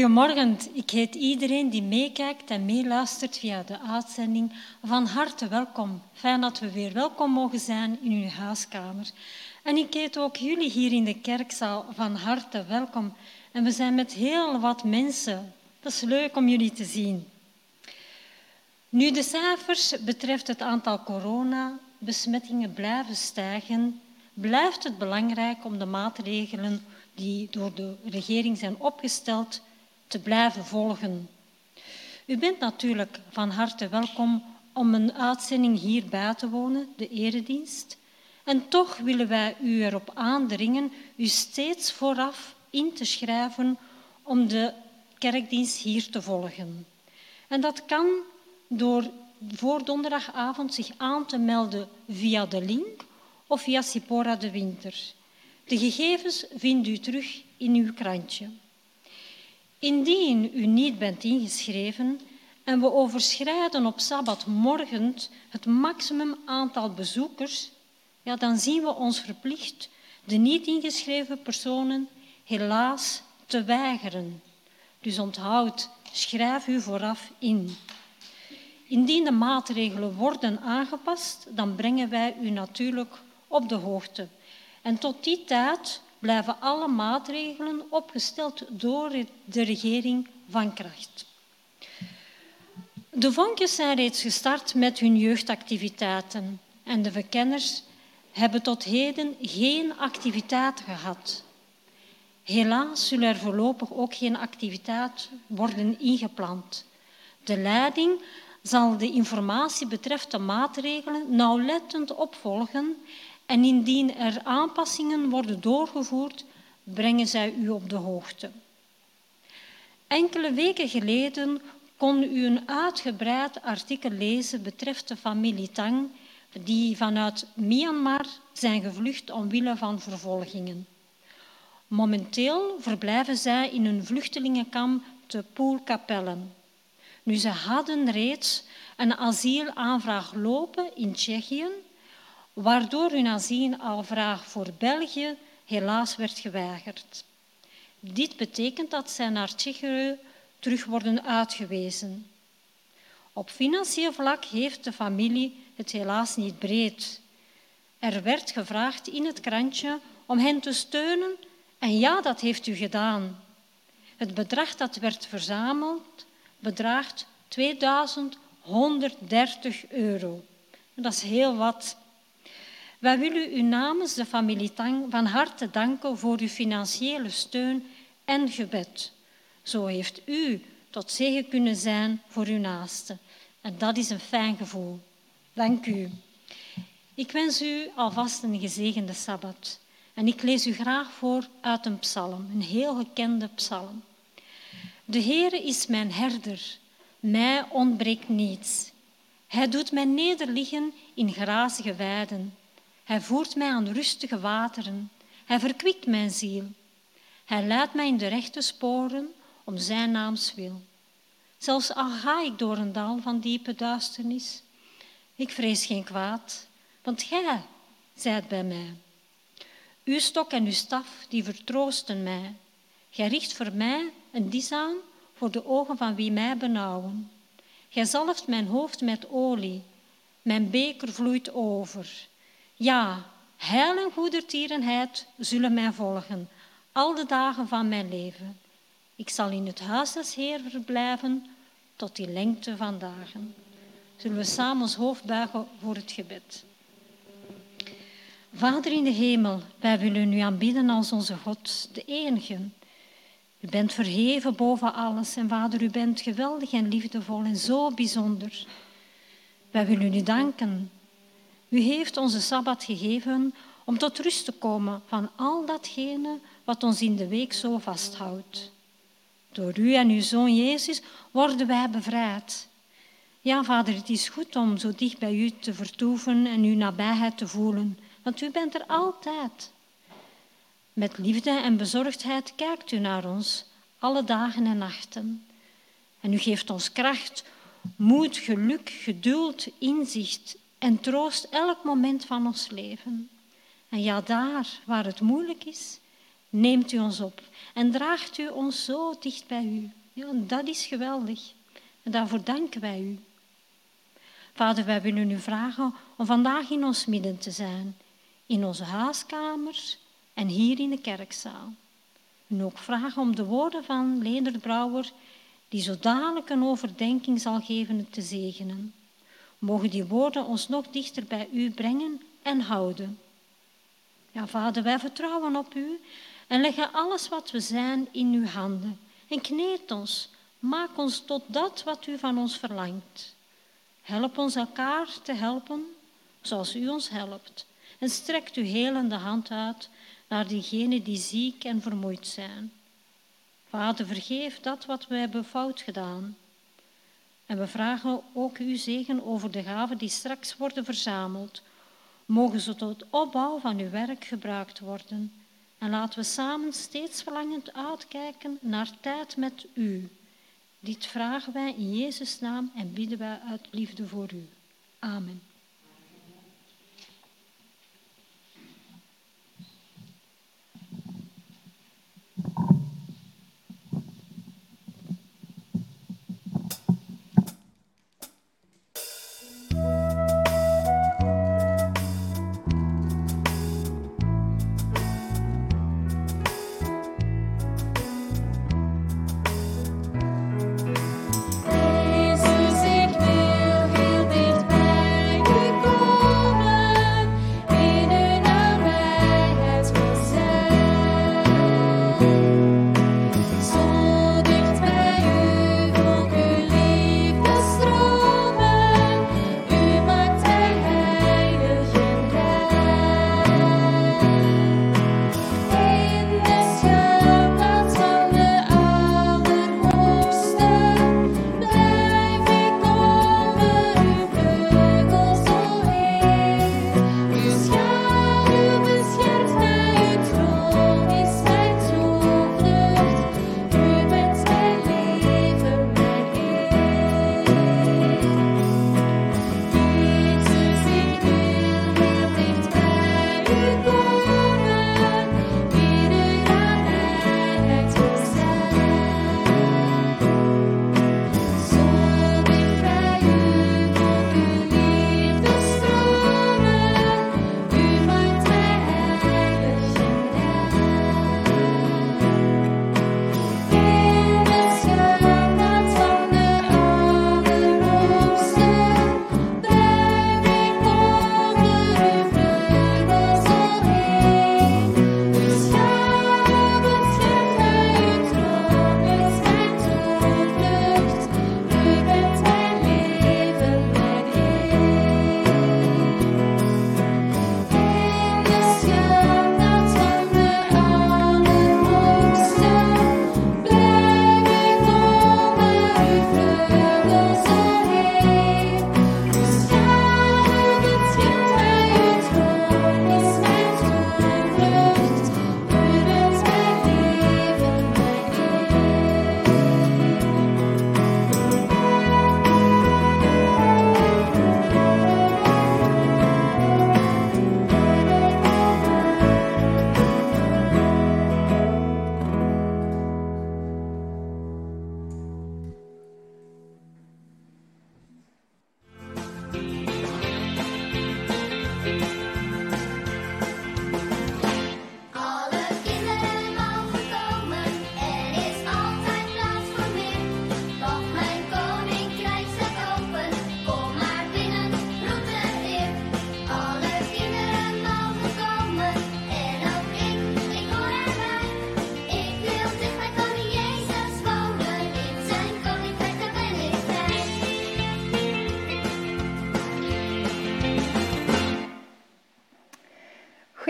Goedemorgen, ik heet iedereen die meekijkt en meeluistert via de uitzending van harte welkom. Fijn dat we weer welkom mogen zijn in uw huiskamer. En ik heet ook jullie hier in de kerkzaal van harte welkom. En we zijn met heel wat mensen. Dat is leuk om jullie te zien. Nu de cijfers betreft het aantal coronabesmettingen blijven stijgen, blijft het belangrijk om de maatregelen die door de regering zijn opgesteld te blijven volgen. U bent natuurlijk van harte welkom om een uitzending hier bij te wonen, de eredienst. En toch willen wij u erop aandringen u steeds vooraf in te schrijven om de kerkdienst hier te volgen. En dat kan door voor donderdagavond zich aan te melden via de link of via Sipora de Winter. De gegevens vindt u terug in uw krantje. Indien u niet bent ingeschreven en we overschrijden op sabbatmorgen het maximum aantal bezoekers, ja, dan zien we ons verplicht de niet ingeschreven personen helaas te weigeren. Dus onthoud, schrijf u vooraf in. Indien de maatregelen worden aangepast, dan brengen wij u natuurlijk op de hoogte. En tot die tijd blijven alle maatregelen opgesteld door de regering van kracht. De vonkjes zijn reeds gestart met hun jeugdactiviteiten en de verkenners hebben tot heden geen activiteit gehad. Helaas zullen er voorlopig ook geen activiteiten worden ingepland. De leiding zal de informatie betreft de maatregelen nauwlettend opvolgen en indien er aanpassingen worden doorgevoerd, brengen zij u op de hoogte. Enkele weken geleden kon u een uitgebreid artikel lezen betreft de familie Tang, die vanuit Myanmar zijn gevlucht omwille van vervolgingen. Momenteel verblijven zij in een vluchtelingenkamp te Poelkapelle. Nu, ze hadden reeds een asielaanvraag lopen in Tsjechië, waardoor hun asielaanvraag voor België helaas werd geweigerd. Dit betekent dat zij naar Tsjechië terug worden uitgewezen. Op financieel vlak heeft de familie het helaas niet breed. Er werd gevraagd in het krantje om hen te steunen en ja, dat heeft u gedaan. Het bedrag dat werd verzameld bedraagt 2130 euro. Dat is heel wat. Wij willen u namens de familie Tang van harte danken voor uw financiële steun en gebed. Zo heeft u tot zegen kunnen zijn voor uw naasten. En dat is een fijn gevoel. Dank u. Ik wens u alvast een gezegende Sabbat. En ik lees u graag voor uit een psalm, een heel gekende psalm. De Heere is mijn herder, mij ontbreekt niets. Hij doet mij nederliggen in grazige weiden. Hij voert mij aan rustige wateren. Hij verkwikt mijn ziel. Hij leidt mij in de rechte sporen om zijn naams wil. Zelfs al ga ik door een dal van diepe duisternis, ik vrees geen kwaad, want gij zijt bij mij. Uw stok en uw staf, die vertroosten mij. Gij richt voor mij een dis aan voor de ogen van wie mij benauwen. Gij zalft mijn hoofd met olie, mijn beker vloeit over. Ja, heil en goedertierenheid zullen mij volgen, al de dagen van mijn leven. Ik zal in het huis des Heer verblijven tot die lengte van dagen. Zullen we samen ons hoofd buigen voor het gebed. Vader in de hemel, wij willen u aanbidden als onze God, de enige. U bent verheven boven alles en Vader, u bent geweldig en liefdevol en zo bijzonder. Wij willen u danken. U heeft onze Sabbat gegeven om tot rust te komen van al datgene wat ons in de week zo vasthoudt. Door u en uw Zoon Jezus worden wij bevrijd. Ja, Vader, het is goed om zo dicht bij u te vertoeven en uw nabijheid te voelen want u bent er altijd. Met liefde en bezorgdheid kijkt u naar ons, alle dagen en nachten. En u geeft ons kracht, moed, geluk, geduld, inzicht en troost elk moment van ons leven. En ja, daar waar het moeilijk is, neemt u ons op en draagt u ons zo dicht bij u. Ja, dat is geweldig. En daarvoor danken wij u. Vader, wij willen u vragen om vandaag in ons midden te zijn, in onze huiskamers en hier in de kerkzaal. En ook vragen om de woorden van Leendert Brouwer, die zo dadelijk een overdenking zal geven, te zegenen. Mogen die woorden ons nog dichter bij u brengen en houden. Ja, Vader, wij vertrouwen op u en leggen alles wat we zijn in uw handen. En kneed ons, maak ons tot dat wat u van ons verlangt. Help ons elkaar te helpen zoals u ons helpt. En strekt uw helende hand uit naar diegenen die ziek en vermoeid zijn. Vader, vergeef dat wat we hebben fout gedaan. En we vragen ook uw zegen over de gaven die straks worden verzameld. Mogen ze tot opbouw van uw werk gebruikt worden. En laten we samen steeds verlangend uitkijken naar tijd met u. Dit vragen wij in Jezus' naam en bidden wij uit liefde voor u. Amen.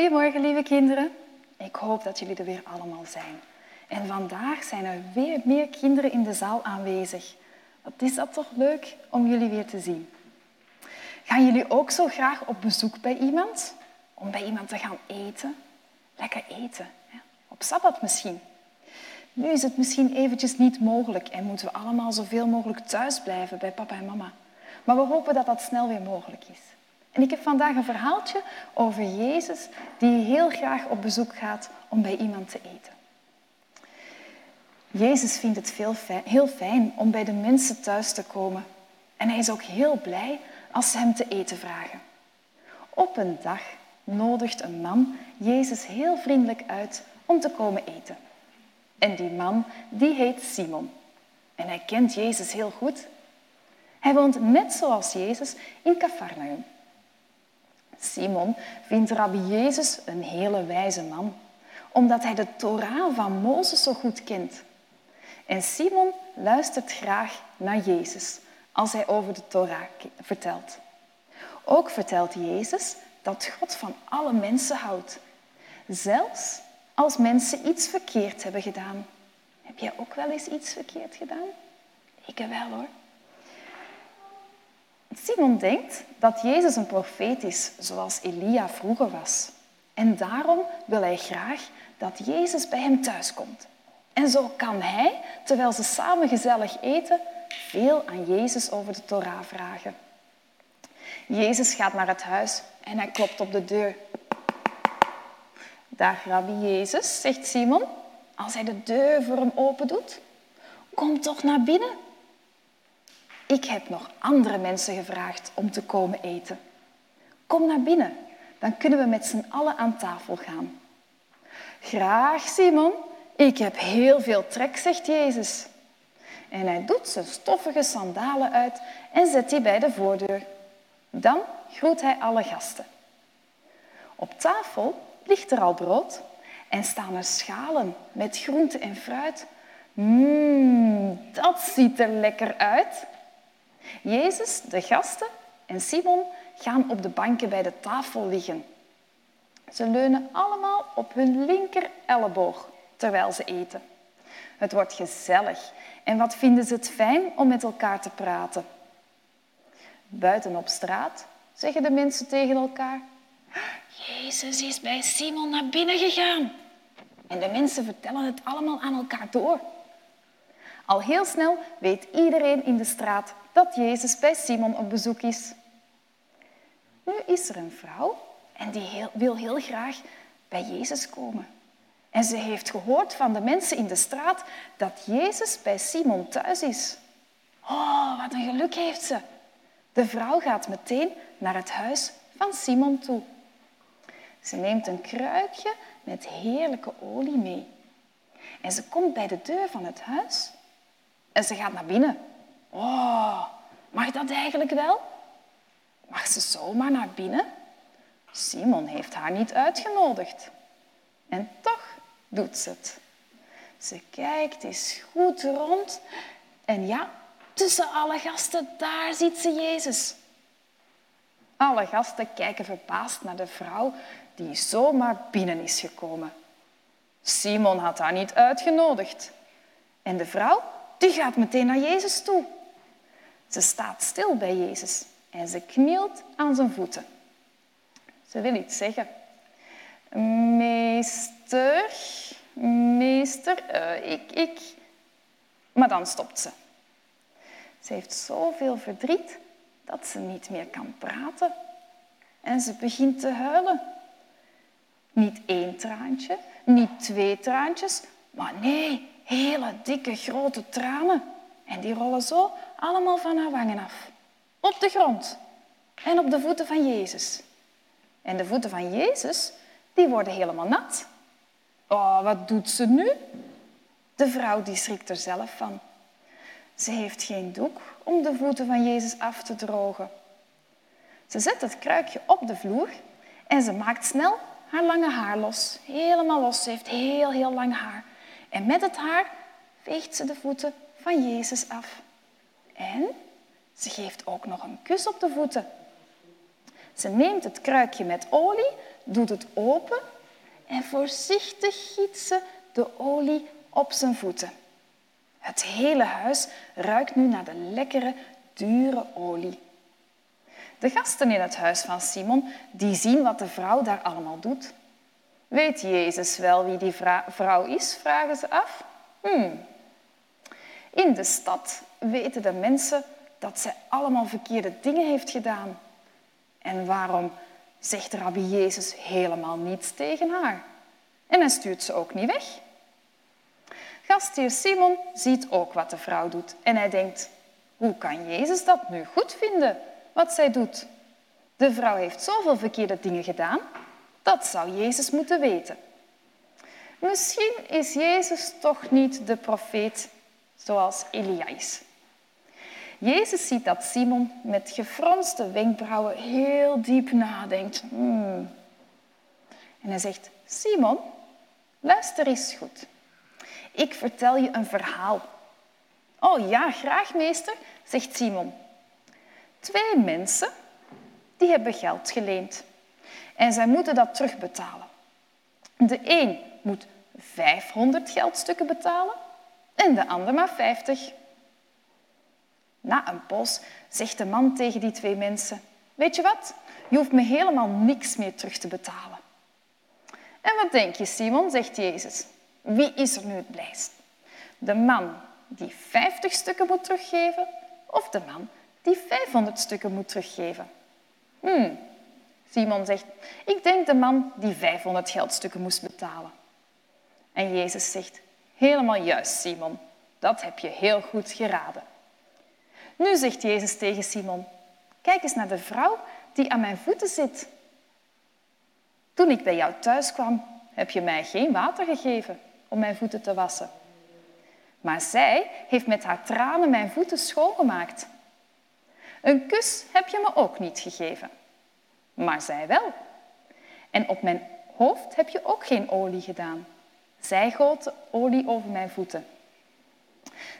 Goedemorgen, lieve kinderen. Ik hoop dat jullie er weer allemaal zijn. En vandaag zijn er weer meer kinderen in de zaal aanwezig. Wat is dat toch leuk om jullie weer te zien. Gaan jullie ook zo graag op bezoek bij iemand? Om bij iemand te gaan eten? Lekker eten. Op sabbat misschien. Nu is het misschien eventjes niet mogelijk en moeten we allemaal zoveel mogelijk thuis blijven bij papa en mama. Maar we hopen dat dat snel weer mogelijk is. En ik heb vandaag een verhaaltje over Jezus die heel graag op bezoek gaat om bij iemand te eten. Jezus vindt het veel heel fijn om bij de mensen thuis te komen. En hij is ook heel blij als ze hem te eten vragen. Op een dag nodigt een man Jezus heel vriendelijk uit om te komen eten. En die man, die heet Simon. En hij kent Jezus heel goed. Hij woont net zoals Jezus in Cafarnaum. Simon vindt Rabbi Jezus een hele wijze man, omdat hij de Torah van Mozes zo goed kent. En Simon luistert graag naar Jezus als hij over de Torah vertelt. Ook vertelt Jezus dat God van alle mensen houdt, zelfs als mensen iets verkeerd hebben gedaan. Heb jij ook wel eens iets verkeerd gedaan? Ik wel hoor. Simon denkt dat Jezus een profeet is, zoals Elia vroeger was. En daarom wil hij graag dat Jezus bij hem thuis komt. En zo kan hij, terwijl ze samen gezellig eten, veel aan Jezus over de Torah vragen. Jezus gaat naar het huis en hij klopt op de deur. Dag, Rabbi Jezus, zegt Simon, als hij de deur voor hem open doet. Kom toch naar binnen. Ik heb nog andere mensen gevraagd om te komen eten. Kom naar binnen, dan kunnen we met z'n allen aan tafel gaan. Graag, Simon. Ik heb heel veel trek, zegt Jezus. En hij doet zijn stoffige sandalen uit en zet die bij de voordeur. Dan groet hij alle gasten. Op tafel ligt er al brood en staan er schalen met groente en fruit. Mmm, dat ziet er lekker uit. Jezus, de gasten en Simon gaan op de banken bij de tafel liggen. Ze leunen allemaal op hun linker elleboog terwijl ze eten. Het wordt gezellig en wat vinden ze het fijn om met elkaar te praten. Buiten op straat zeggen de mensen tegen elkaar: Jezus is bij Simon naar binnen gegaan. En de mensen vertellen het allemaal aan elkaar door. Al heel snel weet iedereen in de straat dat Jezus bij Simon op bezoek is. Nu is er een vrouw en die wil heel graag bij Jezus komen. En ze heeft gehoord van de mensen in de straat dat Jezus bij Simon thuis is. Oh, wat een geluk heeft ze. De vrouw gaat meteen naar het huis van Simon toe. Ze neemt een kruikje met heerlijke olie mee. En ze komt bij de deur van het huis en ze gaat naar binnen. Oh, mag dat eigenlijk wel? Mag ze zomaar naar binnen? Simon heeft haar niet uitgenodigd. En toch doet ze het. Ze kijkt eens goed rond en ja, tussen alle gasten, daar ziet ze Jezus. Alle gasten kijken verbaasd naar de vrouw die zomaar binnen is gekomen. Simon had haar niet uitgenodigd. En de vrouw die gaat meteen naar Jezus toe. Ze staat stil bij Jezus en ze knielt aan zijn voeten. Ze wil iets zeggen. Meester, meester, uh, ik, ik. Maar dan stopt ze. Ze heeft zoveel verdriet dat ze niet meer kan praten. En ze begint te huilen. Niet één traantje, niet twee traantjes, maar nee, hele dikke grote tranen. En die rollen zo allemaal van haar wangen af. Op de grond en op de voeten van Jezus. En de voeten van Jezus, die worden helemaal nat. Oh, wat doet ze nu? De vrouw die schrikt er zelf van. Ze heeft geen doek om de voeten van Jezus af te drogen. Ze zet het kruikje op de vloer en ze maakt snel haar lange haar los. Helemaal los. Ze heeft heel, heel lang haar. En met het haar veegt ze de voeten van Jezus af. En ze geeft ook nog een kus op de voeten. Ze neemt het kruikje met olie, doet het open en voorzichtig giet ze de olie op zijn voeten. Het hele huis ruikt nu naar de lekkere, dure olie. De gasten in het huis van Simon die zien wat de vrouw daar allemaal doet. Weet Jezus wel wie die vrouw is? vragen ze af. Hmm. In de stad weten de mensen dat zij allemaal verkeerde dingen heeft gedaan. En waarom zegt Rabbi Jezus helemaal niets tegen haar? En hij stuurt ze ook niet weg. Gastheer Simon ziet ook wat de vrouw doet en hij denkt, hoe kan Jezus dat nu goed vinden, wat zij doet? De vrouw heeft zoveel verkeerde dingen gedaan, dat zou Jezus moeten weten. Misschien is Jezus toch niet de profeet zoals Elia is. Jezus ziet dat Simon met gefronste wenkbrauwen heel diep nadenkt. Hmm. En hij zegt, Simon, luister eens goed. Ik vertel je een verhaal. Oh ja, graag meester, zegt Simon. Twee mensen die hebben geld geleend en zij moeten dat terugbetalen. De een moet 500 geldstukken betalen en de ander maar 50. Na een poos zegt de man tegen die twee mensen: Weet je wat? Je hoeft me helemaal niks meer terug te betalen. En wat denk je, Simon? zegt Jezus. Wie is er nu het blijst? De man die 50 stukken moet teruggeven of de man die 500 stukken moet teruggeven? Hmm. Simon zegt, ik denk de man die 500 geldstukken moest betalen. En Jezus zegt, helemaal juist, Simon. Dat heb je heel goed geraden. Nu zegt Jezus tegen Simon, kijk eens naar de vrouw die aan mijn voeten zit. Toen ik bij jou thuis kwam, heb je mij geen water gegeven om mijn voeten te wassen. Maar zij heeft met haar tranen mijn voeten schoongemaakt. Een kus heb je me ook niet gegeven, maar zij wel. En op mijn hoofd heb je ook geen olie gedaan. Zij goot olie over mijn voeten.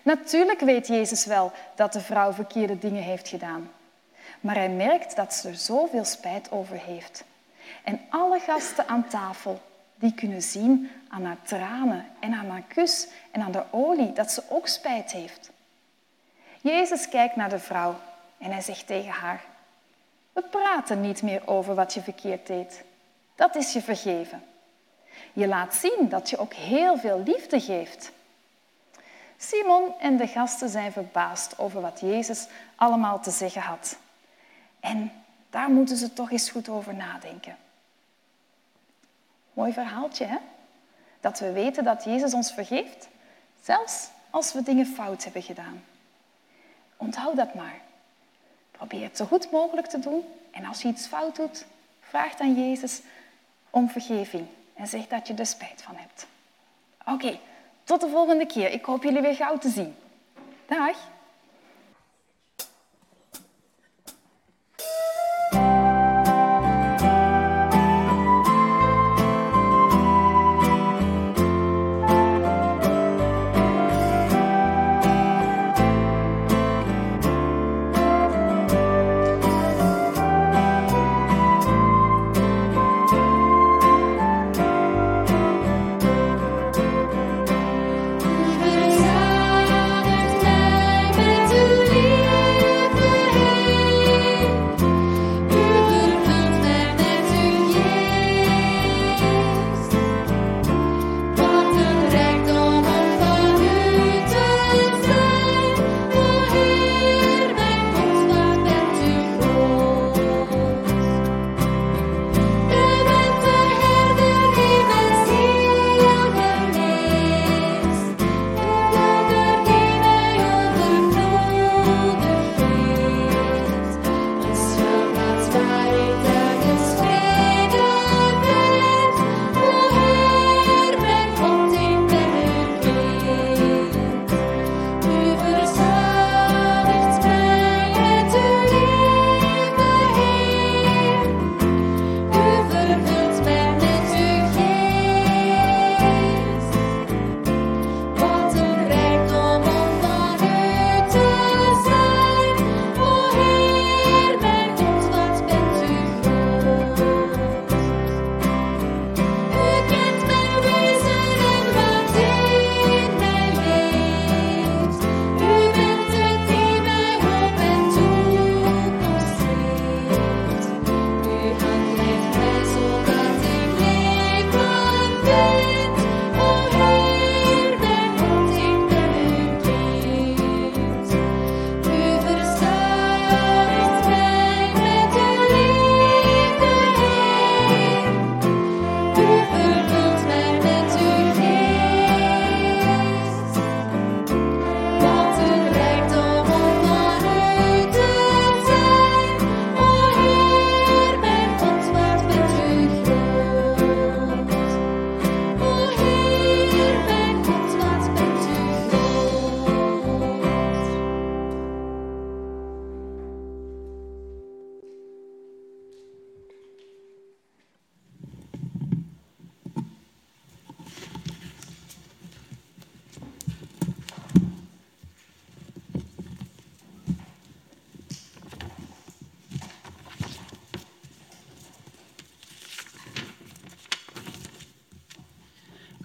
Natuurlijk weet Jezus wel dat de vrouw verkeerde dingen heeft gedaan. Maar hij merkt dat ze er zoveel spijt over heeft. En alle gasten aan tafel die kunnen zien aan haar tranen en aan haar kus en aan de olie dat ze ook spijt heeft. Jezus kijkt naar de vrouw en hij zegt tegen haar, we praten niet meer over wat je verkeerd deed. Dat is je vergeven. Je laat zien dat je ook heel veel liefde geeft. Simon en de gasten zijn verbaasd over wat Jezus allemaal te zeggen had. En daar moeten ze toch eens goed over nadenken. Mooi verhaaltje, hè? Dat we weten dat Jezus ons vergeeft, zelfs als we dingen fout hebben gedaan. Onthoud dat maar. Probeer het zo goed mogelijk te doen. En als je iets fout doet, vraag dan Jezus om vergeving en zeg dat je er spijt van hebt. Oké, tot de volgende keer. Ik hoop jullie weer gauw te zien. Dag!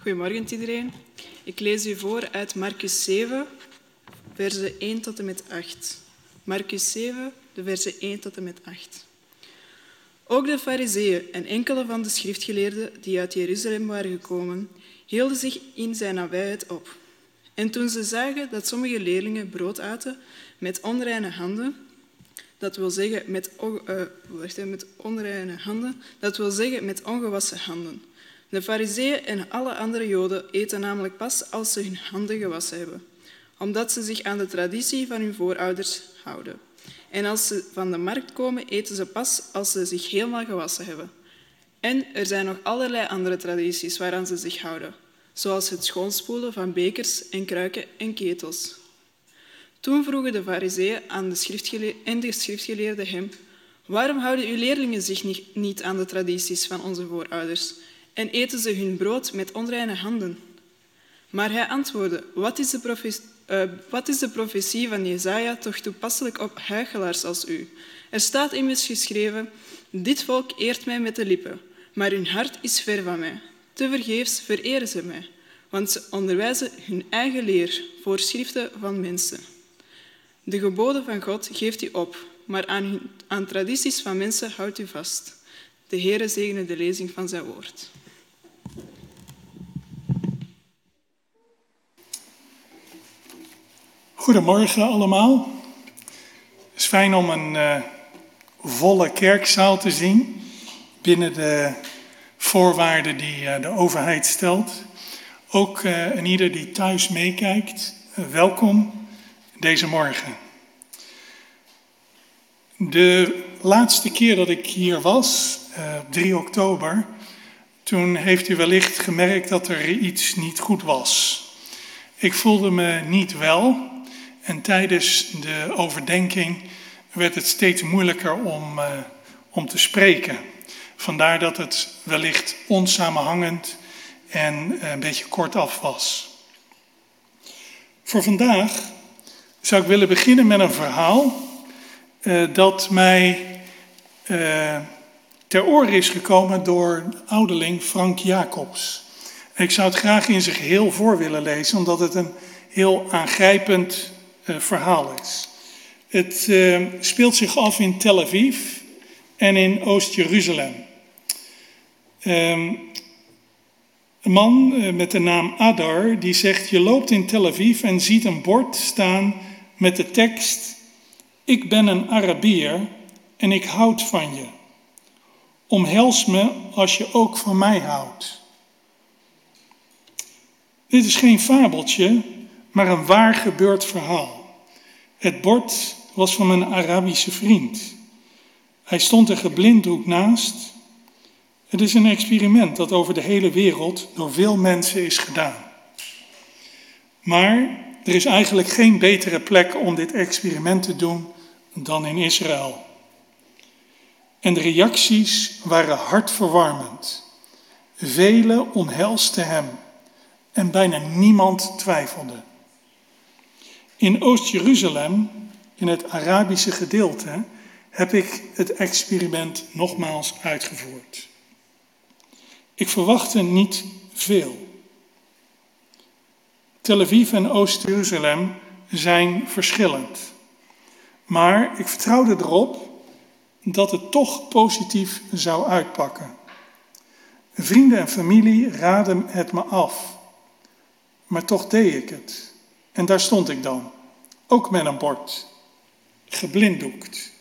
Goedemorgen iedereen. Ik lees u voor uit Marcus 7, versen 1 tot en met 8. Marcus 7, de versen 1 tot en met 8. Ook de fariseeën en enkele van de schriftgeleerden die uit Jeruzalem waren gekomen, hielden zich in zijn nabijheid op. En toen ze zagen dat sommige leerlingen brood aten met onreine handen, dat wil zeggen met, uh, met onreine handen, dat wil zeggen met ongewassen handen. De fariseeën en alle andere joden eten namelijk pas als ze hun handen gewassen hebben, omdat ze zich aan de traditie van hun voorouders houden. En als ze van de markt komen, eten ze pas als ze zich helemaal gewassen hebben. En er zijn nog allerlei andere tradities waaraan ze zich houden, zoals het schoonspoelen van bekers en kruiken en ketels. Toen vroegen de fariseeën aan de en de schriftgeleerden hem, waarom houden uw leerlingen zich niet aan de tradities van onze voorouders en eten ze hun brood met onreine handen? Maar hij antwoordde, wat is de profetie uh, wat is de profetie van Jezaja toch toepasselijk op huigelaars als u? Er staat immers geschreven, dit volk eert mij met de lippen, maar hun hart is ver van mij. Tevergeefs vereren ze mij, want ze onderwijzen hun eigen leer, voorschriften van mensen. De geboden van God geeft u op, maar aan tradities van mensen houdt u vast. De Heere zegene de lezing van zijn woord. Goedemorgen allemaal. Het is fijn om een uh, volle kerkzaal te zien binnen de voorwaarden die uh, de overheid stelt. Ook uh, en ieder die thuis meekijkt, welkom deze morgen. De laatste keer dat ik hier was, op 3 oktober, toen heeft u wellicht gemerkt dat er iets niet goed was. Ik voelde me niet wel. En tijdens de overdenking werd het steeds moeilijker om, uh, om te spreken. Vandaar dat het wellicht onsamenhangend en een beetje kortaf was. Voor vandaag zou ik willen beginnen met een verhaal uh, dat mij ter oor is gekomen door ouderling Frank Jacobs. ik zou het graag in zijn geheel voor willen lezen, omdat het een heel aangrijpend verhaal is. Het uh, speelt zich af in Tel Aviv en in Oost-Jeruzalem. Um, een man uh, met de naam Adar die zegt: Je loopt in Tel Aviv en ziet een bord staan met de tekst: Ik ben een Arabier en ik houd van je. Omhels me als je ook van mij houdt. Dit is geen fabeltje, maar een waar gebeurd verhaal. Het bord was van mijn Arabische vriend. Hij stond er geblinddoekt naast. Het is een experiment dat over de hele wereld door veel mensen is gedaan. Maar er is eigenlijk geen betere plek om dit experiment te doen dan in Israël. En de reacties waren hartverwarmend. Velen omhelsten hem en bijna niemand twijfelde. In Oost-Jeruzalem, in het Arabische gedeelte, heb ik het experiment nogmaals uitgevoerd. Ik verwachtte niet veel. Tel Aviv en Oost-Jeruzalem zijn verschillend. Maar ik vertrouwde erop dat het toch positief zou uitpakken. Vrienden en familie raden het me af. Maar toch deed ik het. En daar stond ik dan, ook met een bord, geblinddoekt.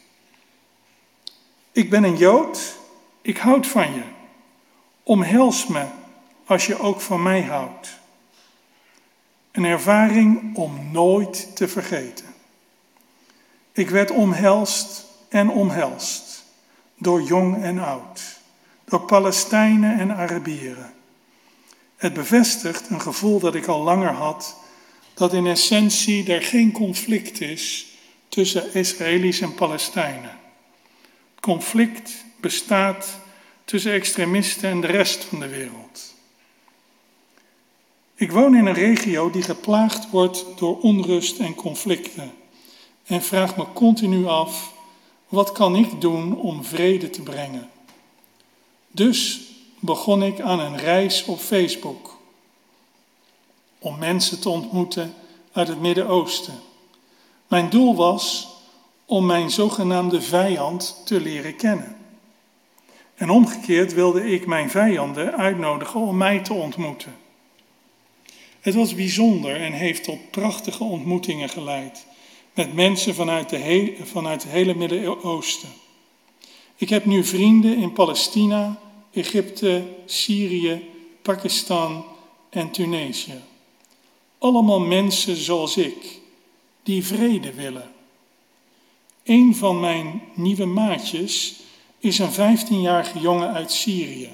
Ik ben een Jood, ik houd van je. Omhels me als je ook van mij houdt. Een ervaring om nooit te vergeten. Ik werd omhelst en omhelst door jong en oud, door Palestijnen en Arabieren. Het bevestigt een gevoel dat ik al langer had dat in essentie er geen conflict is tussen Israëli's en Palestijnen. Conflict bestaat tussen extremisten en de rest van de wereld. Ik woon in een regio die geplaagd wordt door onrust en conflicten en vraag me continu af, wat kan ik doen om vrede te brengen? Dus begon ik aan een reis op Facebook om mensen te ontmoeten uit het Midden-Oosten. Mijn doel was om mijn zogenaamde vijand te leren kennen. En omgekeerd wilde ik mijn vijanden uitnodigen om mij te ontmoeten. Het was bijzonder en heeft tot prachtige ontmoetingen geleid met mensen vanuit, de vanuit het hele Midden-Oosten. Ik heb nu vrienden in Palestina, Egypte, Syrië, Pakistan en Tunesië. Allemaal mensen zoals ik, die vrede willen. Een van mijn nieuwe maatjes is een 15-jarige jongen uit Syrië.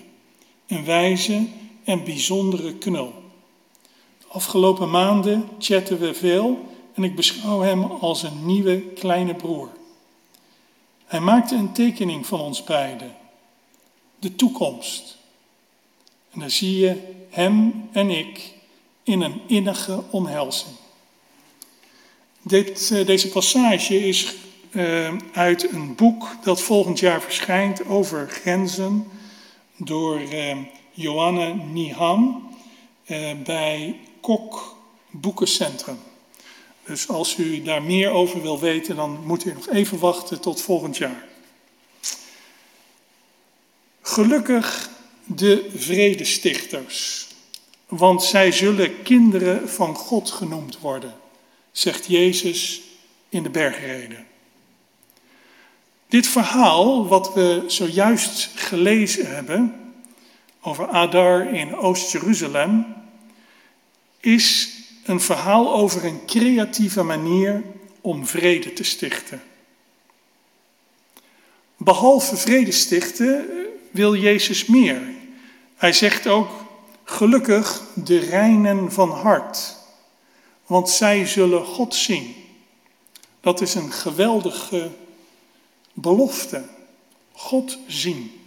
Een wijze en bijzondere knul. De afgelopen maanden chatten we veel en ik beschouw hem als een nieuwe kleine broer. Hij maakte een tekening van ons beiden. De toekomst. En dan zie je hem en ik in een innige omhelzing. Dit, eh, deze passage is uh, uit een boek dat volgend jaar verschijnt over grenzen door uh, Johanne Niham bij Kok Boekencentrum. Dus als u daar meer over wil weten, dan moet u nog even wachten tot volgend jaar. Gelukkig de vredestichters, want zij zullen kinderen van God genoemd worden, zegt Jezus in de bergreden. Dit verhaal, wat we zojuist gelezen hebben over Adar in Oost-Jeruzalem, is een verhaal over een creatieve manier om vrede te stichten. Behalve vrede stichten wil Jezus meer. Hij zegt ook, gelukkig de reinen van hart, want zij zullen God zien. Dat is een geweldige belofte. God zien.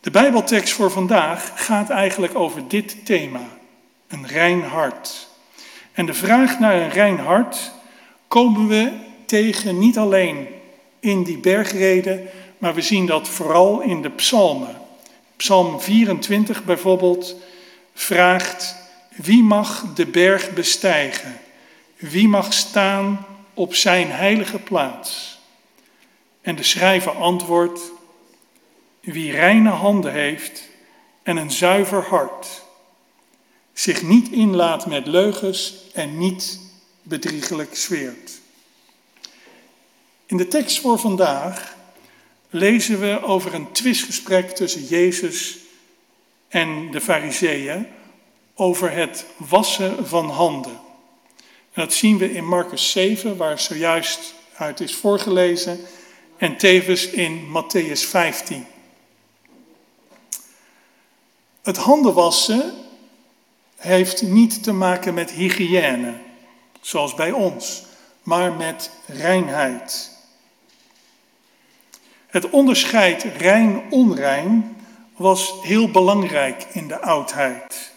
De Bijbeltekst voor vandaag gaat eigenlijk over dit thema, een rein hart. En de vraag naar een rein hart komen we tegen niet alleen in die bergreden, maar we zien dat vooral in de psalmen. Psalm 24 bijvoorbeeld vraagt, wie mag de berg bestijgen? Wie mag staan op zijn heilige plaats? En de schrijver antwoordt, wie reine handen heeft en een zuiver hart, zich niet inlaat met leugens en niet bedriegelijk zweert. In de tekst voor vandaag lezen we over een twistgesprek tussen Jezus en de Fariseeën over het wassen van handen. En dat zien we in Marcus 7, waar zojuist uit is voorgelezen, en tevens in Matthäus 15. Het handenwassen heeft niet te maken met hygiëne, zoals bij ons, maar met reinheid. Het onderscheid rein-onrein was heel belangrijk in de oudheid.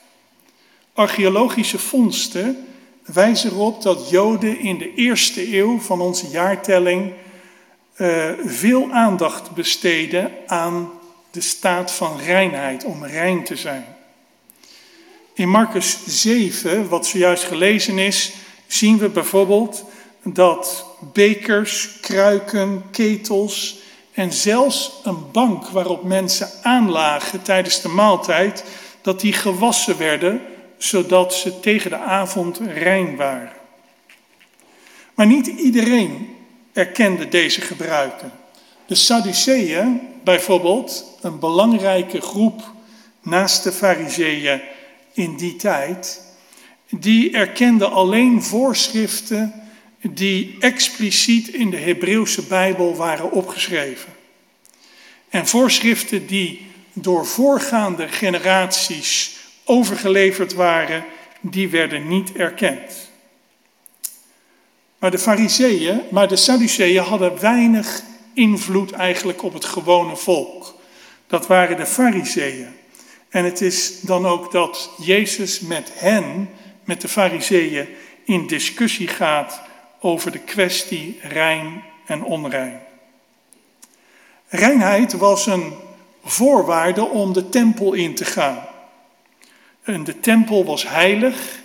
Archeologische vondsten wijzen erop dat Joden in de eerste eeuw van onze jaartelling uh, veel aandacht besteden aan de staat van reinheid, om rein te zijn. In Marcus 7, wat zojuist gelezen is, zien we bijvoorbeeld dat bekers, kruiken, ketels en zelfs een bank waarop mensen aanlagen tijdens de maaltijd, dat die gewassen werden, zodat ze tegen de avond rein waren. Maar niet iedereen erkende deze gebruiken. De Sadduceeën, bijvoorbeeld, een belangrijke groep naast de Fariseeën in die tijd, die erkenden alleen voorschriften die expliciet in de Hebreeuwse Bijbel waren opgeschreven. En voorschriften die door voorgaande generaties overgeleverd waren, die werden niet erkend. Maar de fariseeën, maar de Sadduceeën hadden weinig invloed eigenlijk op het gewone volk. Dat waren de fariseeën. En het is dan ook dat Jezus met hen, met de fariseeën, in discussie gaat over de kwestie rein en onrein. Reinheid was een voorwaarde om de tempel in te gaan. En de tempel was heilig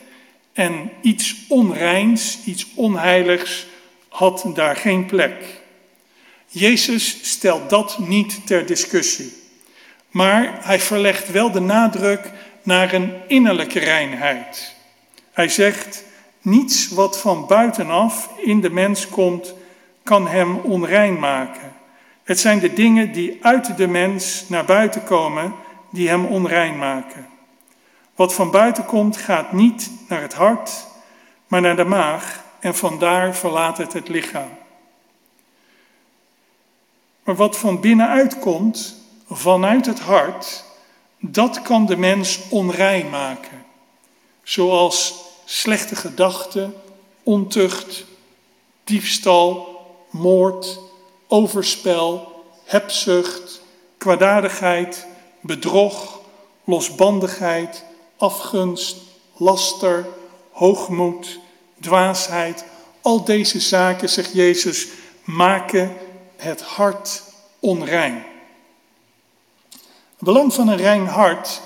en iets onreins, iets onheiligs had daar geen plek. Jezus stelt dat niet ter discussie, maar hij verlegt wel de nadruk naar een innerlijke reinheid. Hij zegt, niets wat van buitenaf in de mens komt, kan hem onrein maken. Het zijn de dingen die uit de mens naar buiten komen, die hem onrein maken. Wat van buiten komt, gaat niet naar het hart, maar naar de maag en vandaar verlaat het het lichaam. Maar wat van binnenuit komt, vanuit het hart, dat kan de mens onrein maken. Zoals slechte gedachten, ontucht, diefstal, moord, overspel, hebzucht, kwaadaardigheid, bedrog, losbandigheid, afgunst, laster, hoogmoed, dwaasheid. Al deze zaken, zegt Jezus, maken het hart onrein. Het belang van een rein hart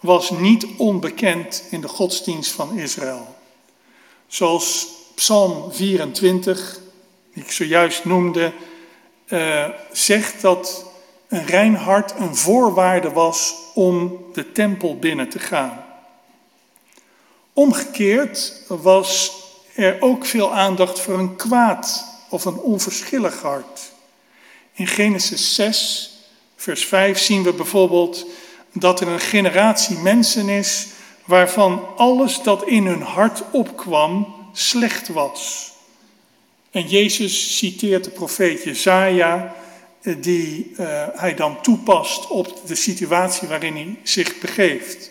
was niet onbekend in de godsdienst van Israël. Zoals Psalm 24, die ik zojuist noemde, uh, zegt dat een rein hart een voorwaarde was om de tempel binnen te gaan. Omgekeerd was er ook veel aandacht voor een kwaad of een onverschillig hart. In Genesis 6, vers 5 zien we bijvoorbeeld dat er een generatie mensen is waarvan alles dat in hun hart opkwam slecht was. En Jezus citeert de profeet Jezaja, eh, die uh, hij dan toepast op de situatie waarin hij zich begeeft.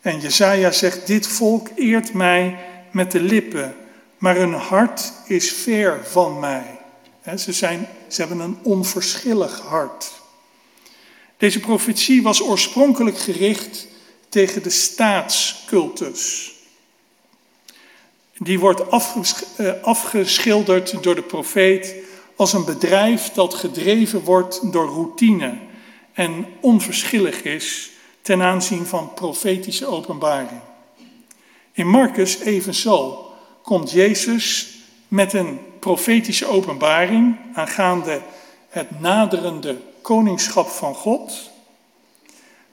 En Jezaja zegt, dit volk eert mij met de lippen, maar hun hart is ver van mij. ze, zijn, ze hebben een onverschillig hart. Deze profetie was oorspronkelijk gericht tegen de staatscultus. Die wordt eh, afgeschilderd door de profeet als een bedrijf dat gedreven wordt door routine en onverschillig is ten aanzien van profetische openbaring. In Marcus evenzo komt Jezus met een profetische openbaring aangaande het naderende koningschap van God,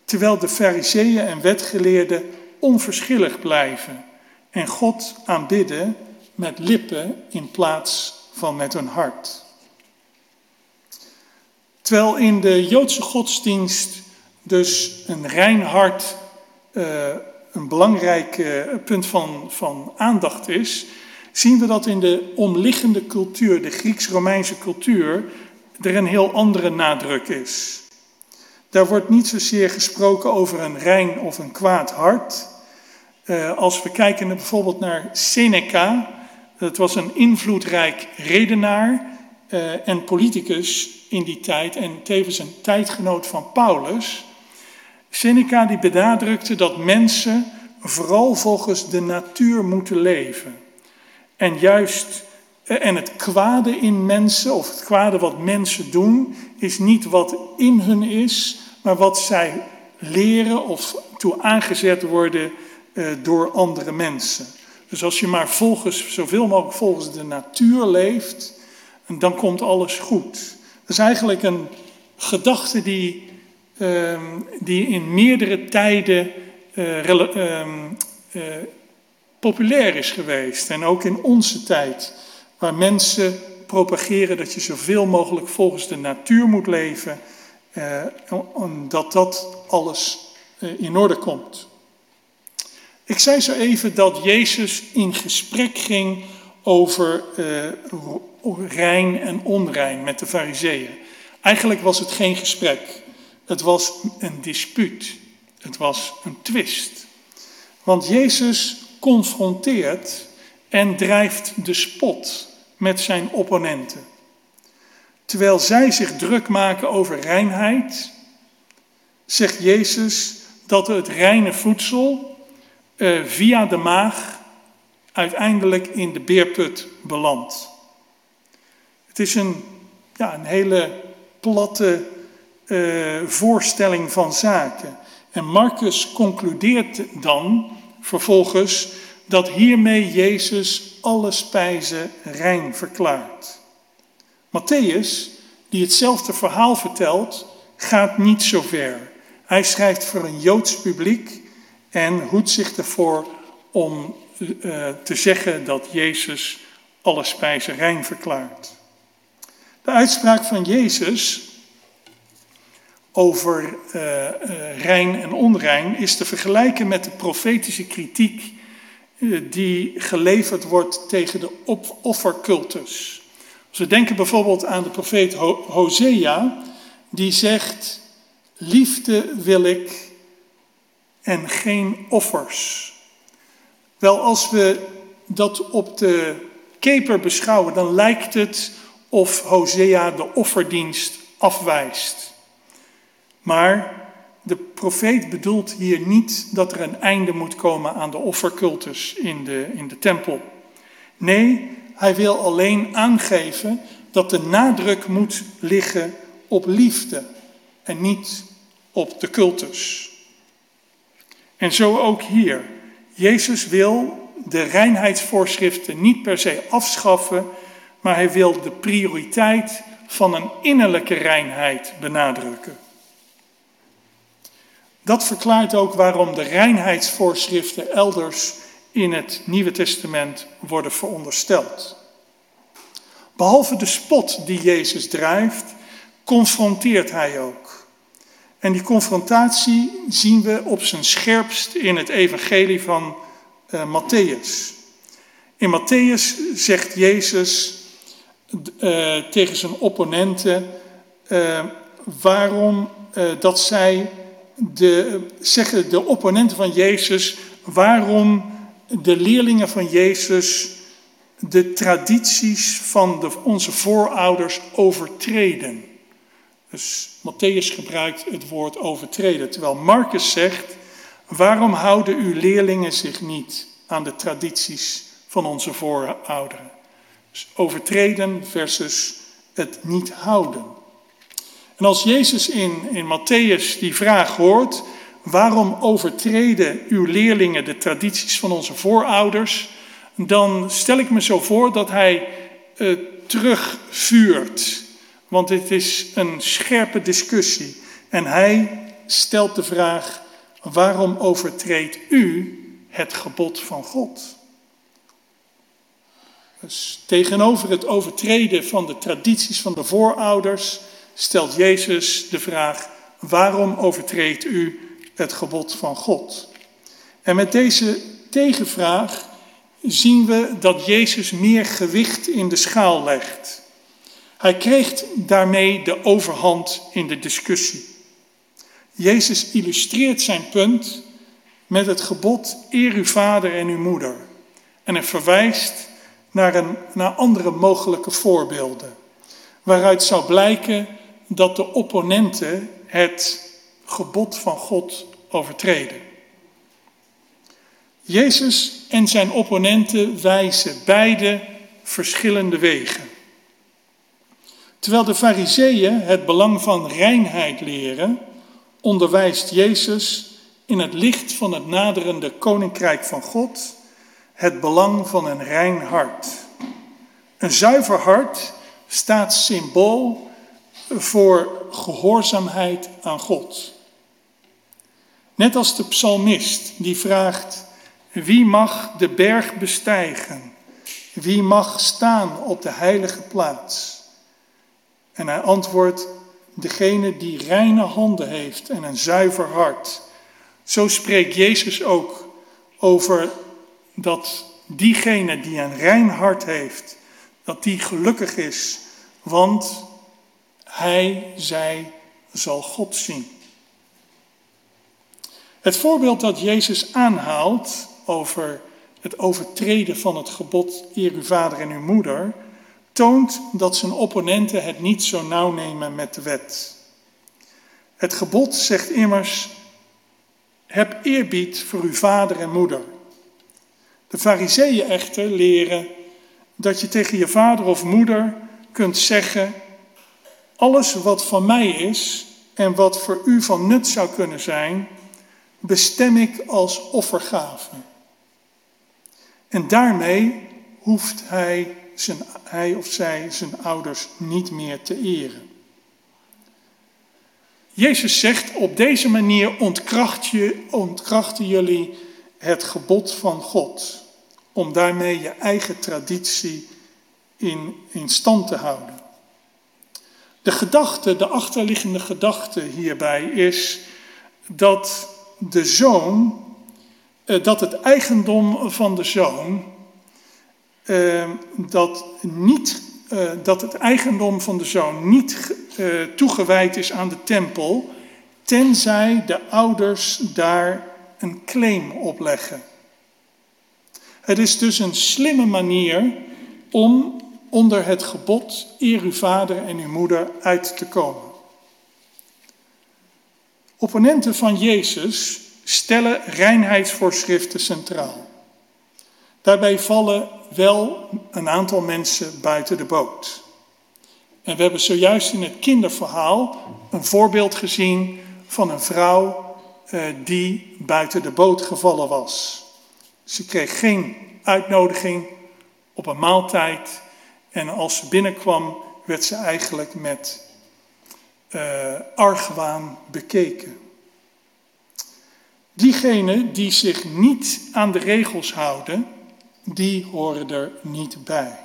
terwijl de fariseeën en wetgeleerden onverschillig blijven en God aanbidden met lippen in plaats van met hun hart. Terwijl in de Joodse godsdienst dus een rein hart uh, een belangrijk uh, punt van, van aandacht is, zien we dat in de omliggende cultuur, de Grieks-Romeinse cultuur, er een heel andere nadruk is. Daar wordt niet zozeer gesproken over een rein of een kwaad hart. Uh, als we kijken bijvoorbeeld naar Seneca, dat was een invloedrijk redenaar uh, en politicus in die tijd en tevens een tijdgenoot van Paulus. Seneca die benadrukte dat mensen vooral volgens de natuur moeten leven. En juist eh, en het kwade in mensen, of het kwade wat mensen doen, is niet wat in hun is, maar wat zij leren of toe aangezet worden eh, door andere mensen. Dus als je maar volgens, zoveel mogelijk volgens de natuur leeft, dan komt alles goed. Dat is eigenlijk een gedachte die, ehm, die in meerdere tijden uh, populair is geweest. En ook in onze tijd waar mensen propageren dat je zoveel mogelijk volgens de natuur moet leven, eh, dat dat alles eh, in orde komt. Ik zei zo even dat Jezus in gesprek ging over eh, rein en onrein met de fariseeën. Eigenlijk was het geen gesprek. Het was een dispuut. Het was een twist. Want Jezus confronteert en drijft de spot met zijn opponenten. Terwijl zij zich druk maken over reinheid, zegt Jezus dat het reine voedsel uh, via de maag uiteindelijk in de beerput belandt. Het is een, ja, een hele platte uh, voorstelling van zaken. En Marcus concludeert dan vervolgens dat hiermee Jezus alle spijzen rein verklaart. Matthäus, die hetzelfde verhaal vertelt, gaat niet zo ver. Hij schrijft voor een Joods publiek en hoedt zich ervoor om uh, te zeggen dat Jezus alle spijzen rein verklaart. De uitspraak van Jezus over uh, rein en onrein is te vergelijken met de profetische kritiek die geleverd wordt tegen de offercultus. Als we denken bijvoorbeeld aan de profeet Hosea, die zegt: Liefde wil ik en geen offers. Wel, als we dat op de keper beschouwen, dan lijkt het of Hosea de offerdienst afwijst. Maar profeet bedoelt hier niet dat er een einde moet komen aan de offercultus in de, in de tempel. Nee, hij wil alleen aangeven dat de nadruk moet liggen op liefde en niet op de cultus. En zo ook hier. Jezus wil de reinheidsvoorschriften niet per se afschaffen, maar hij wil de prioriteit van een innerlijke reinheid benadrukken. Dat verklaart ook waarom de reinheidsvoorschriften elders in het Nieuwe Testament worden verondersteld. Behalve de spot die Jezus drijft, confronteert hij ook. En die confrontatie zien we op zijn scherpst in het evangelie van uh, Matthäus. In Matthäus zegt Jezus uh, tegen zijn opponenten uh, waarom dat zij de, zeggen de opponenten van Jezus waarom de leerlingen van Jezus de tradities van de, onze voorouders overtreden. Dus Matthäus gebruikt het woord overtreden, terwijl Marcus zegt, waarom houden uw leerlingen zich niet aan de tradities van onze voorouderen? Dus overtreden versus het niet houden. En als Jezus in, in Matthäus die vraag hoort, waarom overtreden uw leerlingen de tradities van onze voorouders, dan stel ik me zo voor dat hij uh, terugvuurt. Want het is een scherpe discussie. En hij stelt de vraag, waarom overtreedt u het gebod van God? Dus tegenover het overtreden van de tradities van de voorouders stelt Jezus de vraag: waarom overtreedt u het gebod van God? En met deze tegenvraag zien we dat Jezus meer gewicht in de schaal legt. Hij kreeg daarmee de overhand in de discussie. Jezus illustreert zijn punt met het gebod eer uw vader en uw moeder. En hij verwijst naar, een, naar andere mogelijke voorbeelden, waaruit zou blijken dat de opponenten het gebod van God overtreden. Jezus en zijn opponenten wijzen beide verschillende wegen. Terwijl de fariseeën het belang van reinheid leren, onderwijst Jezus in het licht van het naderende koninkrijk van God het belang van een rein hart. Een zuiver hart staat symbool voor gehoorzaamheid aan God. Net als de psalmist die vraagt, wie mag de berg bestijgen? Wie mag staan op de heilige plaats? En hij antwoordt, degene die reine handen heeft en een zuiver hart. Zo spreekt Jezus ook over dat diegene die een rein hart heeft, dat die gelukkig is, want hij, zij zal God zien. Het voorbeeld dat Jezus aanhaalt over het overtreden van het gebod eer uw vader en uw moeder, toont dat zijn opponenten het niet zo nauw nemen met de wet. Het gebod zegt immers, heb eerbied voor uw vader en moeder. De fariseeën echter leren dat je tegen je vader of moeder kunt zeggen, alles wat van mij is en wat voor u van nut zou kunnen zijn, bestem ik als offergave. En daarmee hoeft hij, zijn, hij of zij zijn ouders niet meer te eren. Jezus zegt, op deze manier ontkracht je, ontkrachten jullie het gebod van God, om daarmee je eigen traditie in, in stand te houden. De gedachte, de achterliggende gedachte hierbij is dat de zoon, eh, dat het eigendom van de zoon, eh, dat, niet, eh, dat het eigendom van de zoon niet toegewijd is aan de tempel, tenzij de ouders daar een claim op leggen. Het is dus een slimme manier om onder het gebod eer uw vader en uw moeder uit te komen. Opponenten van Jezus stellen reinheidsvoorschriften centraal. Daarbij vallen wel een aantal mensen buiten de boot. En we hebben zojuist in het kinderverhaal een voorbeeld gezien van een vrouw eh, die buiten de boot gevallen was. Ze kreeg geen uitnodiging op een maaltijd en als ze binnenkwam werd ze eigenlijk met uh, argwaan bekeken. Diegenen die zich niet aan de regels houden, die horen er niet bij.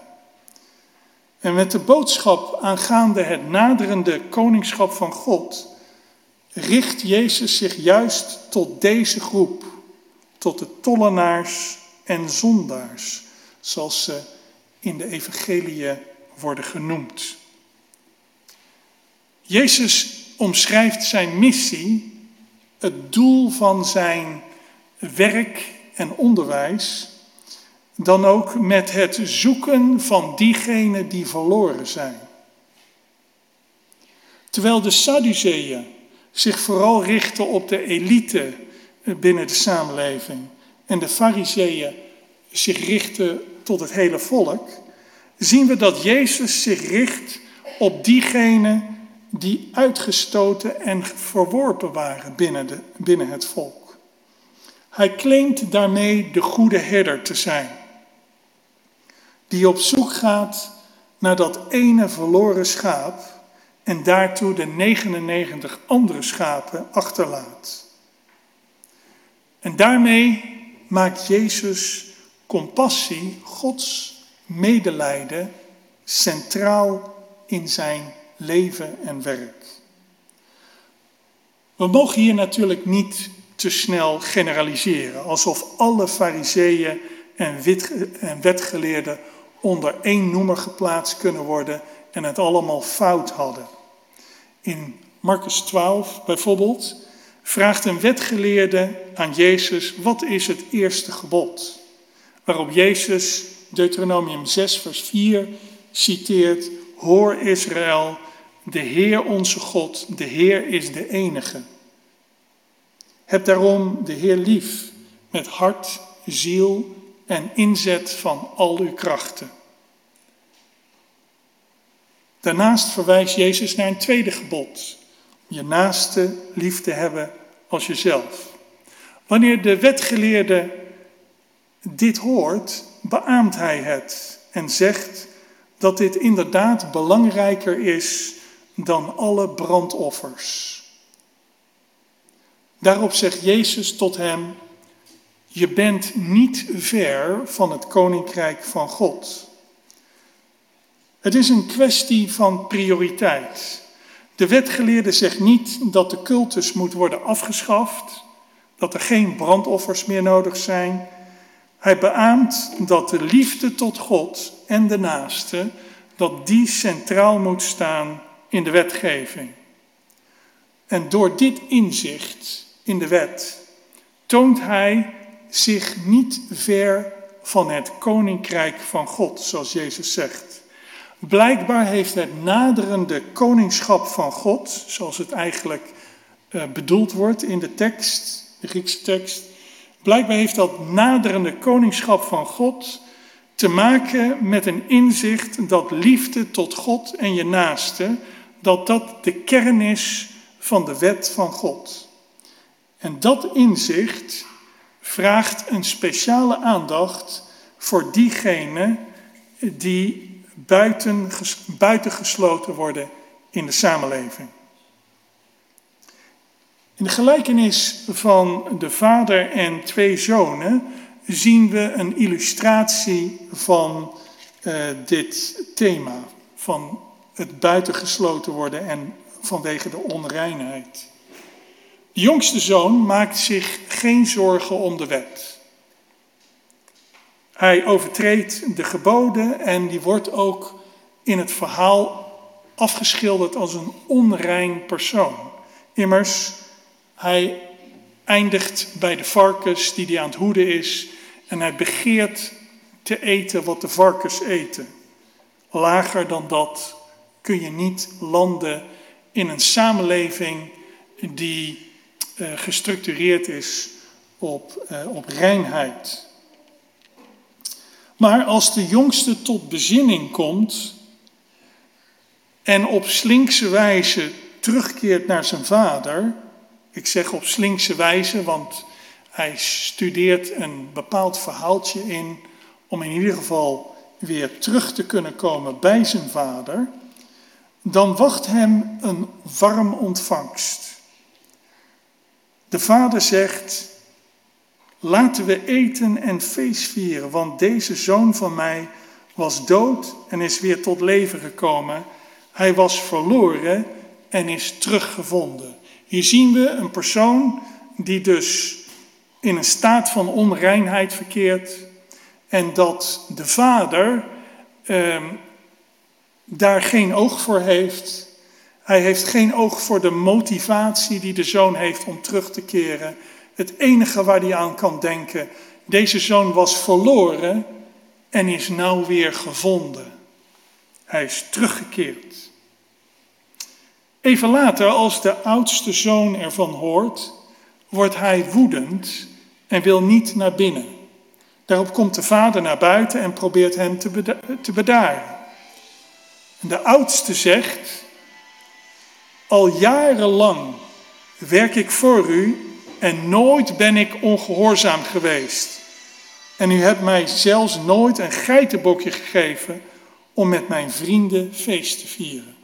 En met de boodschap aangaande het naderende koningschap van God, richt Jezus zich juist tot deze groep, tot de tollenaars en zondaars, zoals ze in de evangelie worden genoemd. Jezus omschrijft zijn missie, het doel van zijn werk en onderwijs, dan ook met het zoeken van diegenen die verloren zijn. Terwijl de Sadduceeën zich vooral richten op de elite binnen de samenleving en de Fariseeën zich richten tot het hele volk, zien we dat Jezus zich richt op diegenen die uitgestoten en verworpen waren binnen, de, binnen het volk. Hij claimt daarmee de goede herder te zijn, die op zoek gaat naar dat ene verloren schaap en daartoe de 99 andere schapen achterlaat. En daarmee maakt Jezus compassie, Gods medelijden, centraal in zijn leven en werk. We mogen hier natuurlijk niet te snel generaliseren, alsof alle fariseeën en, en wetgeleerden onder één noemer geplaatst kunnen worden en het allemaal fout hadden. In Marcus 12 bijvoorbeeld vraagt een wetgeleerde aan Jezus: wat is het eerste gebod? Waarop Jezus Deuteronomium 6, vers 4 citeert: Hoor Israël, de Heer onze God, de Heer is de enige. Heb daarom de Heer lief met hart, ziel en inzet van al uw krachten. Daarnaast verwijst Jezus naar een tweede gebod: je naaste lief te hebben als jezelf. Wanneer de wetgeleerde dit hoort, beaamt hij het en zegt dat dit inderdaad belangrijker is dan alle brandoffers. Daarop zegt Jezus tot hem: Je bent niet ver van het koninkrijk van God. Het is een kwestie van prioriteit. De wetgeleerde zegt niet dat de cultus moet worden afgeschaft, dat er geen brandoffers meer nodig zijn. Hij beaamt dat de liefde tot God en de naaste, dat die centraal moet staan in de wetgeving. En door dit inzicht in de wet toont hij zich niet ver van het koninkrijk van God, zoals Jezus zegt. Blijkbaar heeft het naderende koningschap van God, zoals het eigenlijk uh, bedoeld wordt in de tekst, de Griekse tekst, blijkbaar heeft dat naderende koningschap van God te maken met een inzicht dat liefde tot God en je naaste, dat dat de kern is van de wet van God. En dat inzicht vraagt een speciale aandacht voor diegenen die buiten, buitengesloten worden in de samenleving. In de gelijkenis van de vader en twee zonen zien we een illustratie van uh, dit thema, van het buitengesloten worden en vanwege de onreinheid. De jongste zoon maakt zich geen zorgen om de wet. Hij overtreedt de geboden en die wordt ook in het verhaal afgeschilderd als een onrein persoon. Immers, hij eindigt bij de varkens die hij aan het hoeden is en hij begeert te eten wat de varkens eten. Lager dan dat kun je niet landen in een samenleving die uh, gestructureerd is op, uh, op reinheid. Maar als de jongste tot bezinning komt en op slinkse wijze terugkeert naar zijn vader, ik zeg op slinkse wijze, want hij studeert een bepaald verhaaltje in om in ieder geval weer terug te kunnen komen bij zijn vader, dan wacht hem een warm ontvangst. De vader zegt: Laten we eten en feest vieren, want deze zoon van mij was dood en is weer tot leven gekomen. Hij was verloren en is teruggevonden. Hier zien we een persoon die dus in een staat van onreinheid verkeert en dat de vader eh, daar geen oog voor heeft. Hij heeft geen oog voor de motivatie die de zoon heeft om terug te keren. Het enige waar hij aan kan denken, deze zoon was verloren en is nou weer gevonden. Hij is teruggekeerd. Even later, als de oudste zoon ervan hoort, wordt hij woedend en wil niet naar binnen. Daarop komt de vader naar buiten en probeert hem te bedaren. De oudste zegt, al jarenlang werk ik voor u en nooit ben ik ongehoorzaam geweest. En u hebt mij zelfs nooit een geitenbokje gegeven om met mijn vrienden feest te vieren.